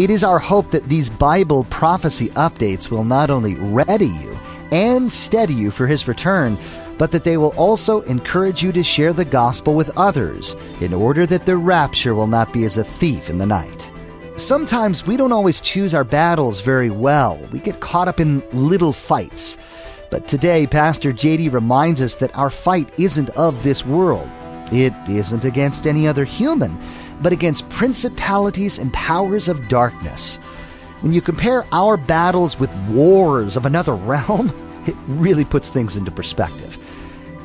It is our hope that these Bible prophecy updates will not only ready you and steady you for His return, but that they will also encourage you to share the gospel with others in order that the rapture will not be as a thief in the night. Sometimes we don't always choose our battles very well. We get caught up in little fights. But today, Pastor JD reminds us that our fight isn't of this world. It isn't against any other human but against principalities and powers of darkness. When you compare our battles with wars of another realm, it really puts things into perspective.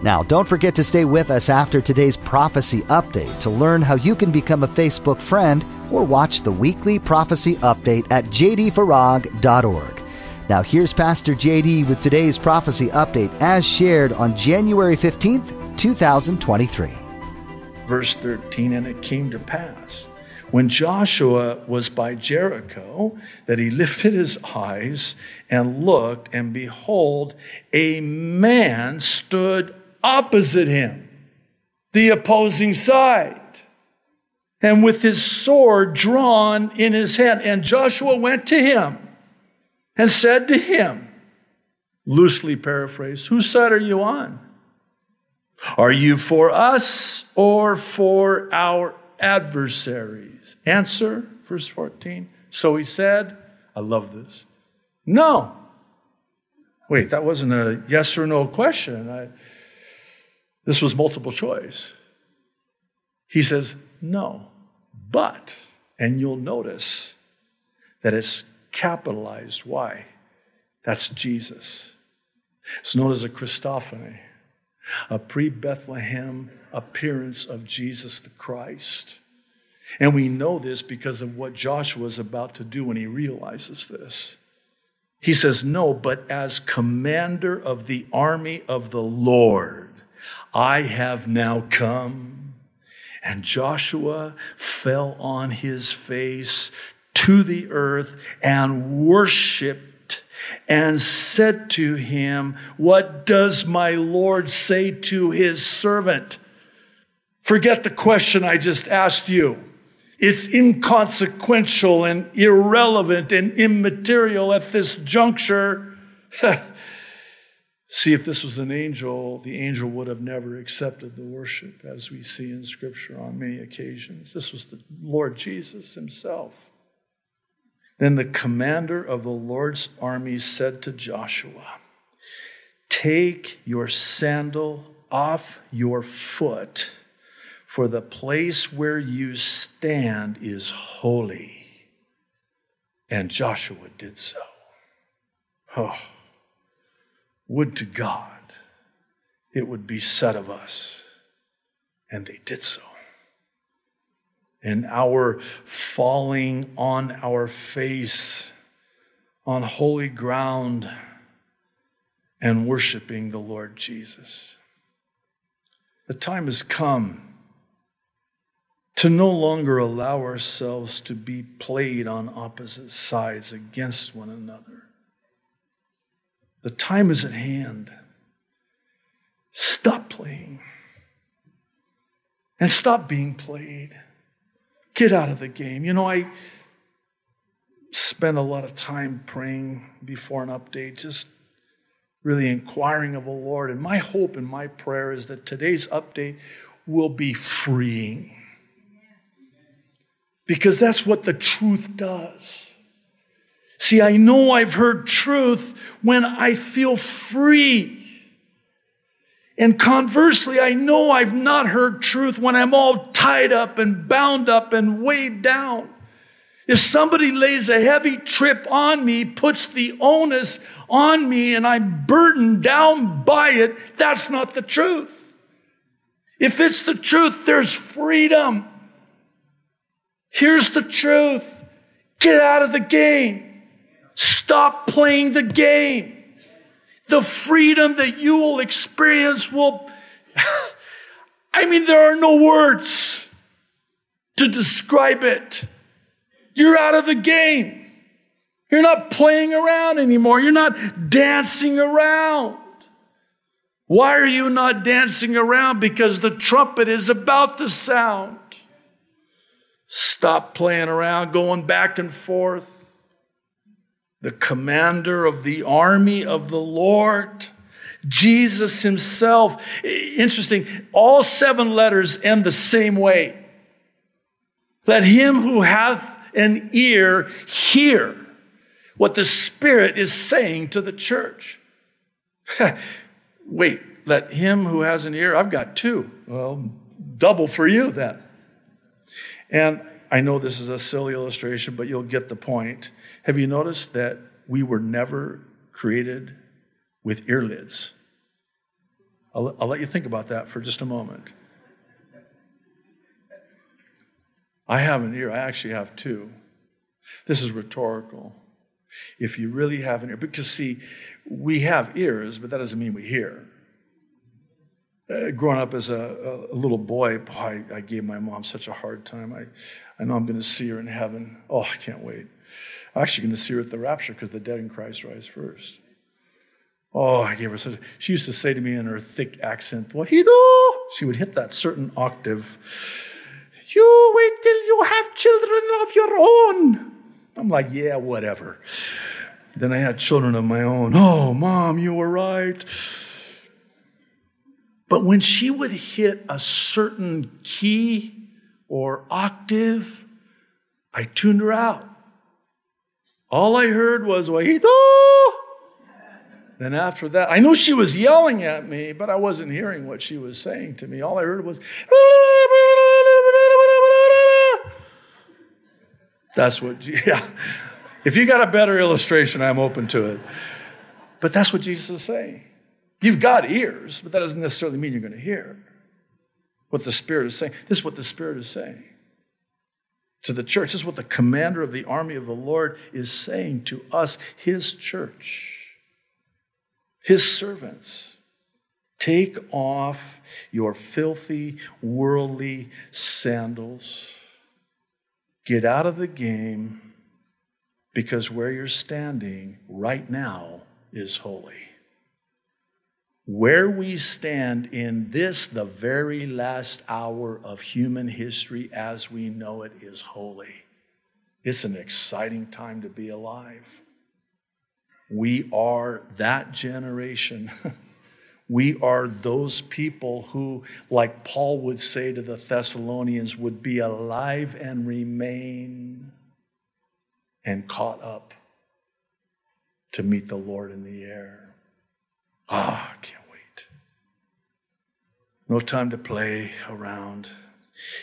Now, don't forget to stay with us after today's prophecy update to learn how you can become a Facebook friend or watch the weekly prophecy update at jdfarag.org. Now, here's Pastor JD with today's prophecy update as shared on January 15th, 2023 verse 13, and it came to pass when Joshua was by Jericho that he lifted his eyes and looked, and behold, a man stood opposite him, the opposing side, and with his sword drawn in his hand. And Joshua went to him and said to him, loosely paraphrased, Whose side are you on? Are you for us or for our adversaries? Answer, verse 14. So he said, I love this. No. Wait, that wasn't a yes or no question. I, this was multiple choice. He says, no. But, and you'll notice that it's capitalized. Why? That's Jesus. It's known as a Christophany a pre Bethlehem appearance of Jesus the Christ. And we know this because of what Joshua is about to do when he realizes this. He says, No, but as commander of the army of the Lord, I have now come. And Joshua fell on his face to the earth and worshiped and said to him, What does my Lord say to his servant? Forget the question I just asked you. It's inconsequential and irrelevant and immaterial at this juncture. See, if this was an angel, the angel would have never accepted the worship, as we see in Scripture on many occasions. This was the Lord Jesus himself. Then the commander of the Lord's army said to Joshua, Take your sandal off your foot, for the place where you stand is holy. And Joshua did so. Oh, would to God it would be said of us. And they did so and our falling on our face on holy ground and worshiping the Lord Jesus. The time has come to no longer allow ourselves to be played on opposite sides against one another. The time is at hand. Stop playing and stop being played. Get out of the game. You know, I spend a lot of time praying before an update, just really inquiring of the Lord. And my hope and my prayer is that today's update will be freeing. Because that's what the truth does. See, I know I've heard truth when I feel free. And conversely, I know I've not heard truth when I'm all tied up and bound up and weighed down. If somebody lays a heavy trip on me, puts the onus on me, and I'm burdened down by it, that's not the truth. If it's the truth, there's freedom. Here's the truth. Get out of the game. Stop playing the game. The freedom that you will experience will, I mean, there are no words to describe it. You're out of the game. You're not playing around anymore. You're not dancing around. Why are you not dancing around? Because the trumpet is about to sound. Stop playing around, going back and forth. The commander of the army of the Lord, Jesus himself. Interesting, all seven letters end the same way. Let him who hath an ear hear what the Spirit is saying to the church. Wait, let him who has an ear, I've got two. Well, double for you then. And I know this is a silly illustration, but you'll get the point. Have you noticed that we were never created with earlids? I'll, I'll let you think about that for just a moment. I have an ear, I actually have two. This is rhetorical. If you really have an ear, because see, we have ears, but that doesn't mean we hear. Uh, growing up as a, a little boy, boy, I, I, gave my mom such a hard time. I, I know I'm going to see her in heaven. Oh, I can't wait. I'm actually going to see her at the rapture because the dead in Christ rise first. Oh, I gave her such. She used to say to me in her thick accent, "Wahido." She would hit that certain octave. You wait till you have children of your own. I'm like, yeah, whatever. Then I had children of my own. Oh, mom, you were right. But when she would hit a certain key or octave, I tuned her out. All I heard was, Wahito! Then after that, I knew she was yelling at me, but I wasn't hearing what she was saying to me. All I heard was, That's what, yeah. If you got a better illustration, I'm open to it. But that's what Jesus is saying. You've got ears, but that doesn't necessarily mean you're going to hear what the Spirit is saying. This is what the Spirit is saying to the church. This is what the commander of the army of the Lord is saying to us, his church, his servants. Take off your filthy, worldly sandals Get out of the game because where you're standing right now is holy. Where we stand in this, the very last hour of human history as we know it, is holy. It's an exciting time to be alive. We are that generation We are those people who, like Paul would say to the Thessalonians, would be alive and remain and caught up to meet the Lord in the air. Ah, I can't wait. No time to play around.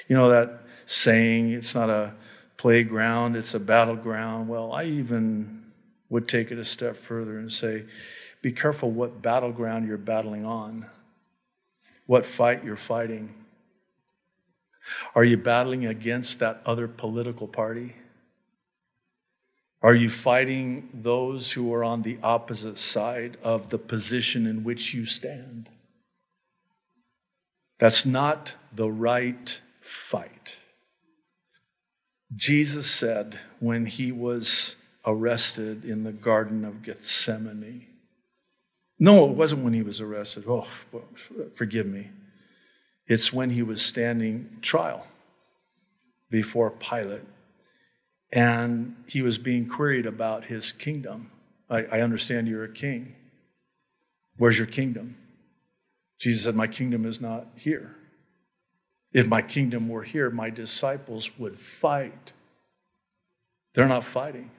You know that saying, it's not a playground, it's a battleground. Well, I even would take it a step further and say, be careful what battleground you're battling on, what fight you're fighting. Are you battling against that other political party? Are you fighting those who are on the opposite side of the position in which you stand? That's not the right fight. Jesus said when he was arrested in the Garden of Gethsemane, no, it wasn't when he was arrested. Oh, forgive me. It's when he was standing trial before Pilate and he was being queried about his kingdom. I, I understand you're a king. Where's your kingdom? Jesus said, My kingdom is not here. If my kingdom were here, my disciples would fight. They're not fighting.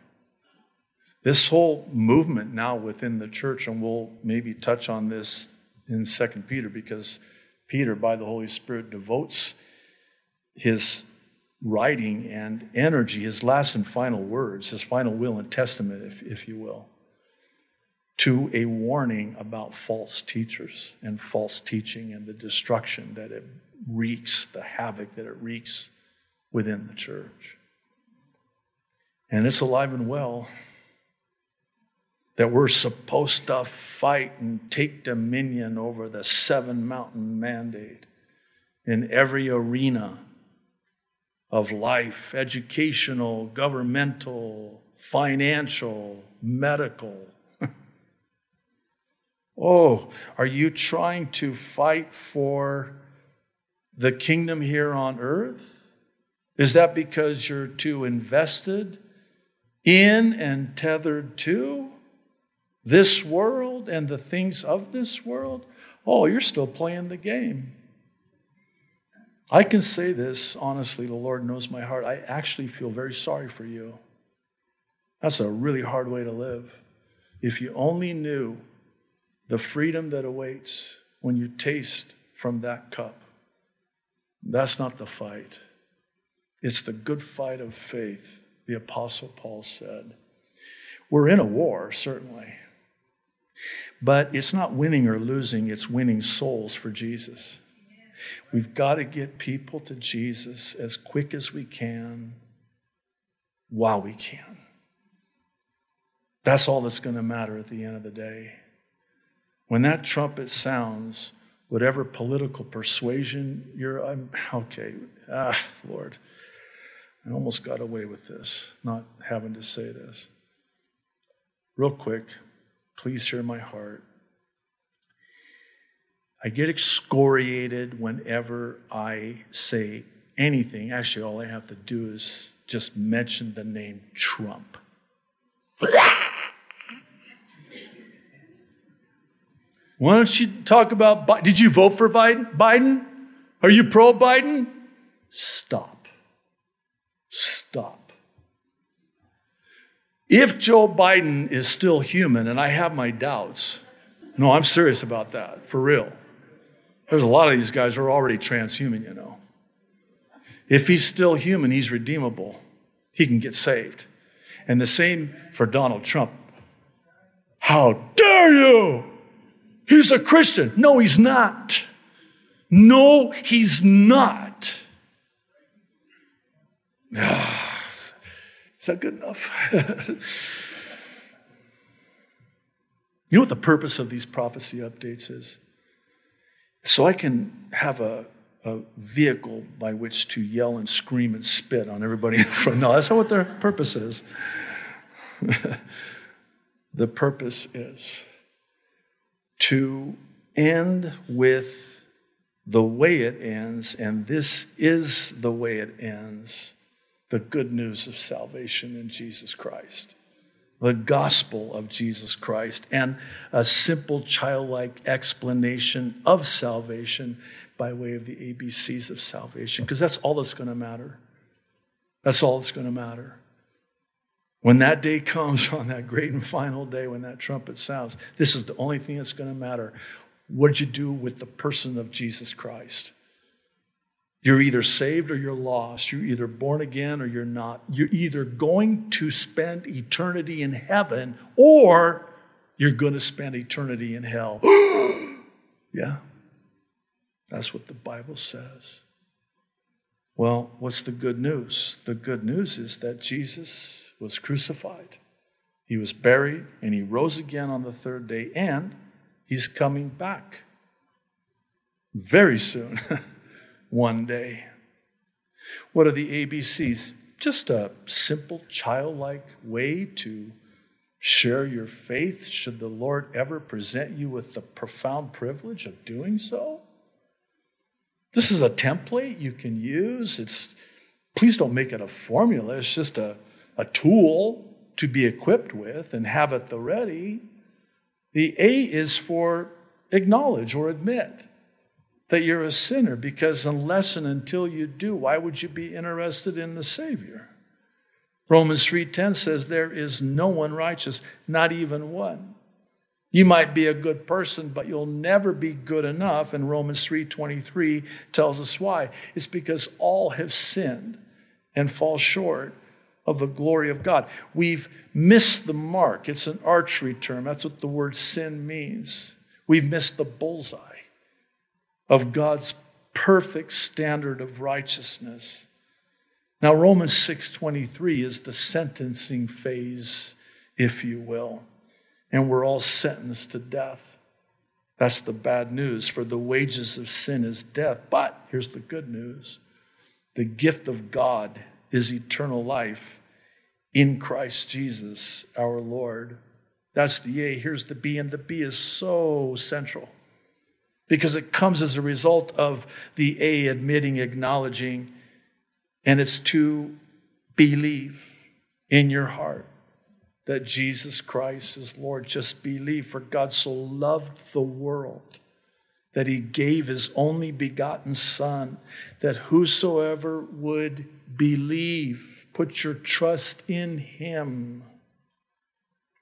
This whole movement now within the church, and we'll maybe touch on this in Second Peter, because Peter, by the Holy Spirit, devotes his writing and energy, his last and final words, his final will and testament, if, if you will, to a warning about false teachers and false teaching and the destruction that it wreaks, the havoc that it wreaks within the church. And it's alive and well that we're supposed to fight and take dominion over the seven mountain mandate in every arena of life educational, governmental, financial, medical. oh, are you trying to fight for the kingdom here on earth? Is that because you're too invested in and tethered to this world and the things of this world? Oh, you're still playing the game. I can say this honestly, the Lord knows my heart. I actually feel very sorry for you. That's a really hard way to live. If you only knew the freedom that awaits when you taste from that cup, that's not the fight. It's the good fight of faith, the Apostle Paul said. We're in a war, certainly. But it's not winning or losing, it's winning souls for Jesus. We've got to get people to Jesus as quick as we can while we can. That's all that's going to matter at the end of the day. When that trumpet sounds, whatever political persuasion you're, I'm okay. Ah, Lord, I almost got away with this, not having to say this. Real quick, please hear my heart. I get excoriated whenever I say anything. Actually, all I have to do is just mention the name Trump. Why don't you talk about Biden? Did you vote for Biden? Are you pro Biden? Stop. Stop. If Joe Biden is still human, and I have my doubts, no, I'm serious about that, for real. There's a lot of these guys who are already transhuman, you know. If he's still human, he's redeemable. He can get saved. And the same for Donald Trump. How dare you! He's a Christian. No, he's not. No, he's not. Is that good enough? you know what the purpose of these prophecy updates is? So I can have a, a vehicle by which to yell and scream and spit on everybody in front. Of no, that's not what their purpose is. the purpose is to end with the way it ends, and this is the way it ends the good news of salvation in Jesus Christ the gospel of Jesus Christ and a simple childlike explanation of salvation by way of the ABCs of salvation, because that's all that's going to matter. That's all that's going to matter. When that day comes, on that great and final day, when that trumpet sounds, this is the only thing that's going to matter. What did you do with the person of Jesus Christ? You're either saved or you're lost. You're either born again or you're not. You're either going to spend eternity in heaven or you're going to spend eternity in hell. yeah. That's what the Bible says. Well, what's the good news? The good news is that Jesus was crucified, he was buried, and he rose again on the third day, and he's coming back very soon. one day. What are the ABCs? Just a simple childlike way to share your faith should the Lord ever present you with the profound privilege of doing so. This is a template you can use. It's please don't make it a formula. It's just a, a tool to be equipped with and have at the ready. The A is for acknowledge or admit that you're a sinner because unless and until you do, why would you be interested in the Savior? Romans 3:10 says there is no one righteous, not even one. You might be a good person, but you'll never be good enough. And Romans 3:23 tells us why. It's because all have sinned and fall short of the glory of God. We've missed the mark. It's an archery term. That's what the word sin means. We've missed the bullseye of God's perfect standard of righteousness. Now Romans 6:23 is the sentencing phase, if you will. and we're all sentenced to death. That's the bad news, for the wages of sin is death. But here's the good news the gift of God is eternal life in Christ Jesus our Lord. That's the A. Here's the B, and the B is so central because it comes as a result of the A admitting, acknowledging, and it's to believe in your heart that Jesus Christ is Lord. Just believe, for God so loved the world that he gave his only begotten Son, that whosoever would believe, put your trust in him,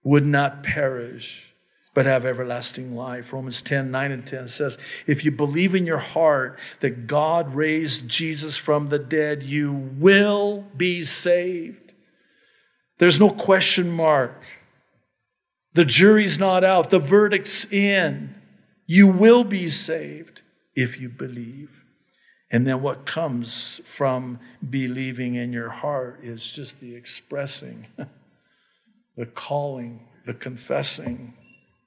would not perish, but have everlasting life. Romans 10 9 and 10 says, If you believe in your heart that God raised Jesus from the dead, you will be saved. There's no question mark. The jury's not out, the verdict's in. You will be saved if you believe. And then what comes from believing in your heart is just the expressing, the calling, the confessing,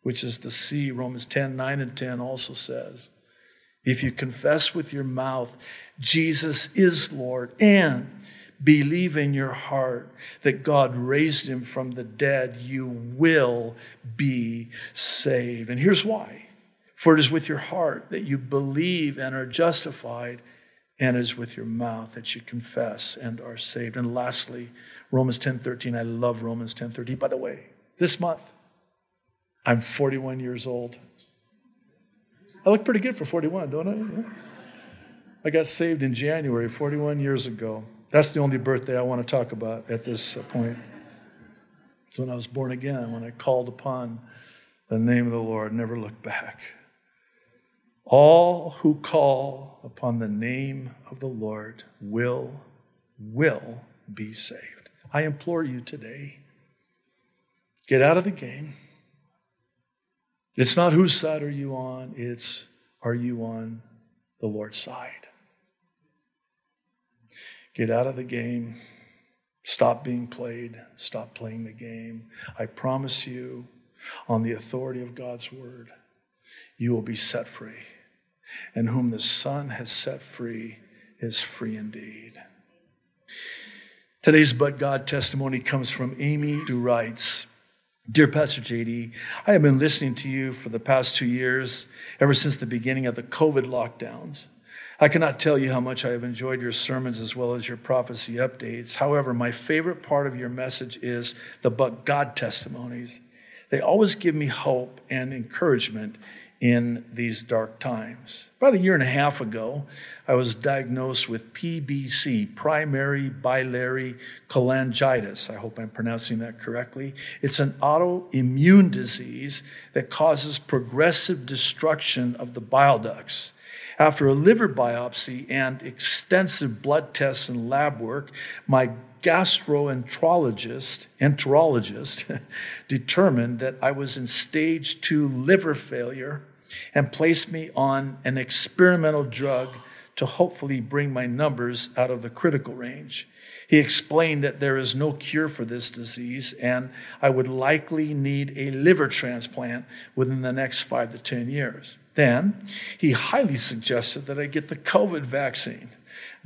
which is the C. Romans 10 9 and 10 also says. If you confess with your mouth Jesus is Lord and believe in your heart that God raised him from the dead, you will be saved. And here's why for it is with your heart that you believe and are justified, and it is with your mouth that you confess and are saved. And lastly, Romans 10:13. I love Romans 10:13. By the way, this month I'm 41 years old. I look pretty good for 41, don't I? I got saved in January 41 years ago. That's the only birthday I want to talk about at this point. It's when I was born again, when I called upon the name of the Lord, never looked back. All who call upon the name of the Lord will, will be saved. I implore you today get out of the game. It's not whose side are you on, it's are you on the Lord's side? Get out of the game. Stop being played. Stop playing the game. I promise you, on the authority of God's word, you will be set free. And whom the Son has set free is free indeed. Today's But God testimony comes from Amy, who writes Dear Pastor JD, I have been listening to you for the past two years, ever since the beginning of the COVID lockdowns. I cannot tell you how much I have enjoyed your sermons as well as your prophecy updates. However, my favorite part of your message is the but God testimonies. They always give me hope and encouragement in these dark times. About a year and a half ago, I was diagnosed with PBC, primary biliary cholangitis. I hope I'm pronouncing that correctly. It's an autoimmune disease that causes progressive destruction of the bile ducts. After a liver biopsy and extensive blood tests and lab work, my gastroenterologist enterologist determined that I was in stage two liver failure and placed me on an experimental drug to hopefully bring my numbers out of the critical range. He explained that there is no cure for this disease and I would likely need a liver transplant within the next five to 10 years. Then he highly suggested that I get the COVID vaccine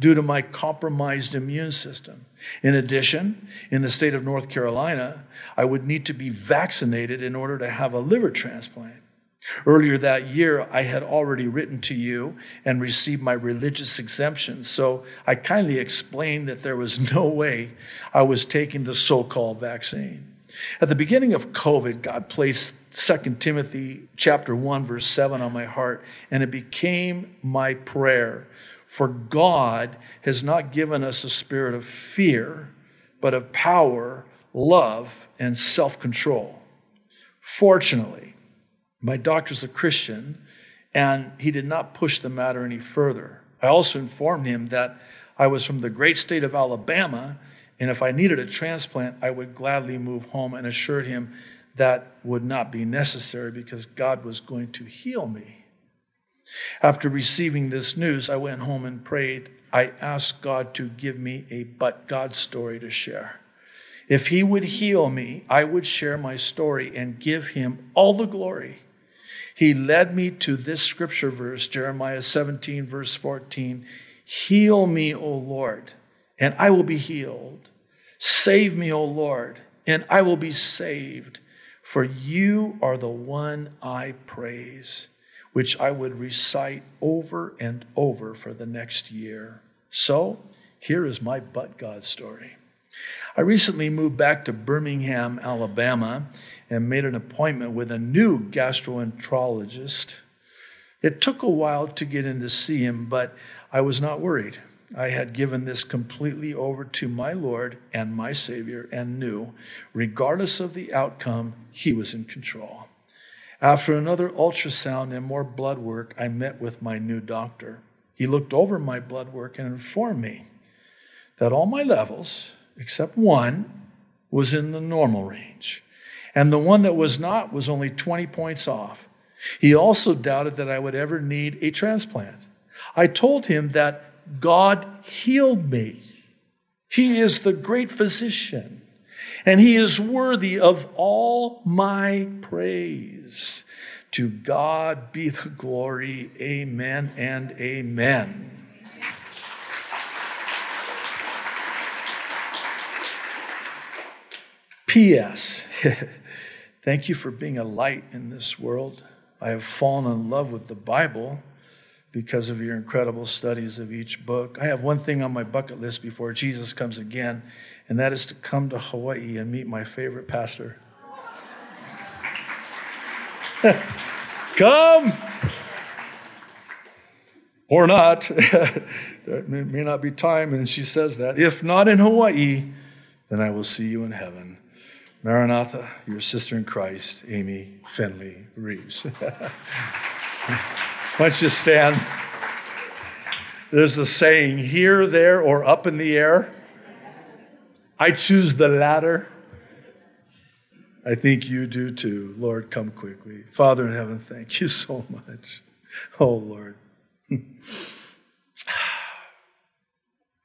due to my compromised immune system. In addition, in the state of North Carolina, I would need to be vaccinated in order to have a liver transplant. Earlier that year, I had already written to you and received my religious exemption, so I kindly explained that there was no way I was taking the so called vaccine. At the beginning of COVID, God placed 2 Timothy chapter 1 verse 7 on my heart and it became my prayer for God has not given us a spirit of fear but of power, love and self-control. Fortunately, my doctor's a Christian and he did not push the matter any further. I also informed him that I was from the great state of Alabama and if I needed a transplant, I would gladly move home and assured him that would not be necessary because God was going to heal me. After receiving this news, I went home and prayed. I asked God to give me a but God story to share. If he would heal me, I would share my story and give him all the glory. He led me to this scripture verse, Jeremiah 17, verse 14 Heal me, O Lord, and I will be healed. Save me, O Lord, and I will be saved. For you are the one I praise, which I would recite over and over for the next year. So, here is my but God story. I recently moved back to Birmingham, Alabama, and made an appointment with a new gastroenterologist. It took a while to get in to see him, but I was not worried. I had given this completely over to my Lord and my Savior and knew, regardless of the outcome, He was in control. After another ultrasound and more blood work, I met with my new doctor. He looked over my blood work and informed me that all my levels except one, was in the normal range. And the one that was not was only 20 points off. He also doubted that I would ever need a transplant. I told him that God healed me. He is the great physician, and He is worthy of all my praise. To God be the glory. Amen and amen. P.S. Thank you for being a light in this world. I have fallen in love with the Bible because of your incredible studies of each book. I have one thing on my bucket list before Jesus comes again, and that is to come to Hawaii and meet my favorite pastor. come! Or not. there may not be time, and she says that. If not in Hawaii, then I will see you in heaven. Maranatha, your sister in Christ, Amy Finley Reeves. Why don't you stand? There's a saying here, there, or up in the air. I choose the latter. I think you do too. Lord, come quickly. Father in heaven, thank you so much. Oh, Lord.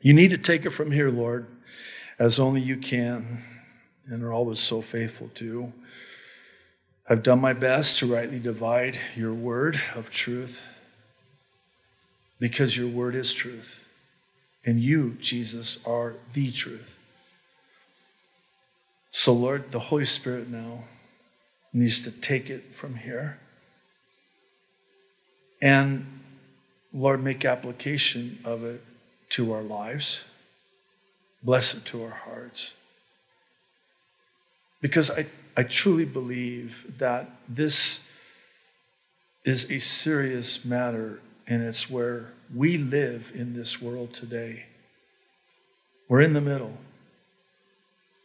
You need to take it from here, Lord, as only you can and are always so faithful to. I've done my best to rightly divide your word of truth because your word is truth. And you, Jesus, are the truth. So, Lord, the Holy Spirit now needs to take it from here and, Lord, make application of it to our lives. Bless it to our hearts. Because I, I truly believe that this is a serious matter, and it's where we live in this world today. We're in the middle,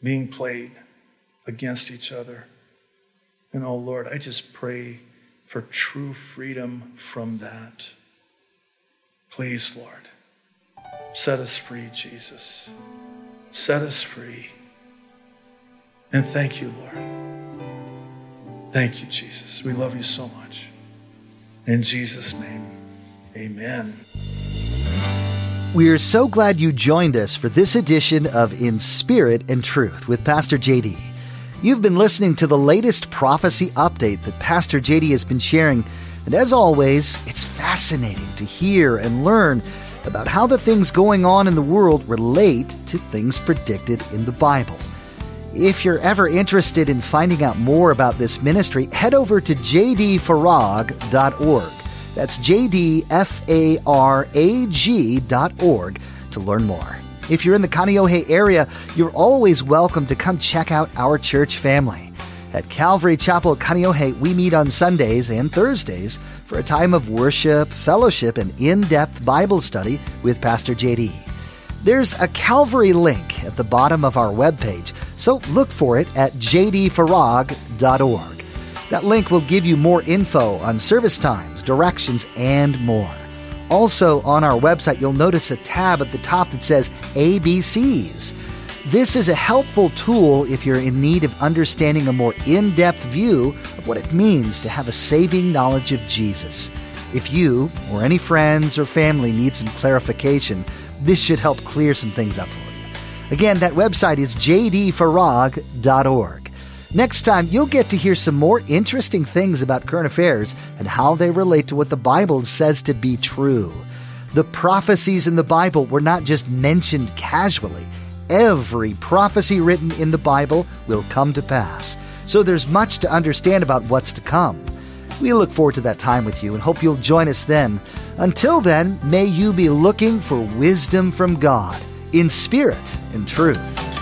being played against each other. And oh Lord, I just pray for true freedom from that. Please, Lord, set us free, Jesus. Set us free. And thank you, Lord. Thank you, Jesus. We love you so much. In Jesus' name, amen. We are so glad you joined us for this edition of In Spirit and Truth with Pastor JD. You've been listening to the latest prophecy update that Pastor JD has been sharing, and as always, it's fascinating to hear and learn about how the things going on in the world relate to things predicted in the Bible. If you're ever interested in finding out more about this ministry, head over to jdfarag.org. That's jdfarag.org to learn more. If you're in the Kaneohe area, you're always welcome to come check out our church family. At Calvary Chapel Kaneohe, we meet on Sundays and Thursdays for a time of worship, fellowship, and in depth Bible study with Pastor JD. There's a Calvary link at the bottom of our webpage, so look for it at jdfarag.org. That link will give you more info on service times, directions, and more. Also, on our website, you'll notice a tab at the top that says ABCs. This is a helpful tool if you're in need of understanding a more in depth view of what it means to have a saving knowledge of Jesus. If you or any friends or family need some clarification, this should help clear some things up for you. Again, that website is jdfarag.org. Next time, you'll get to hear some more interesting things about current affairs and how they relate to what the Bible says to be true. The prophecies in the Bible were not just mentioned casually. Every prophecy written in the Bible will come to pass. So there's much to understand about what's to come. We look forward to that time with you and hope you'll join us then. Until then, may you be looking for wisdom from God in spirit and truth.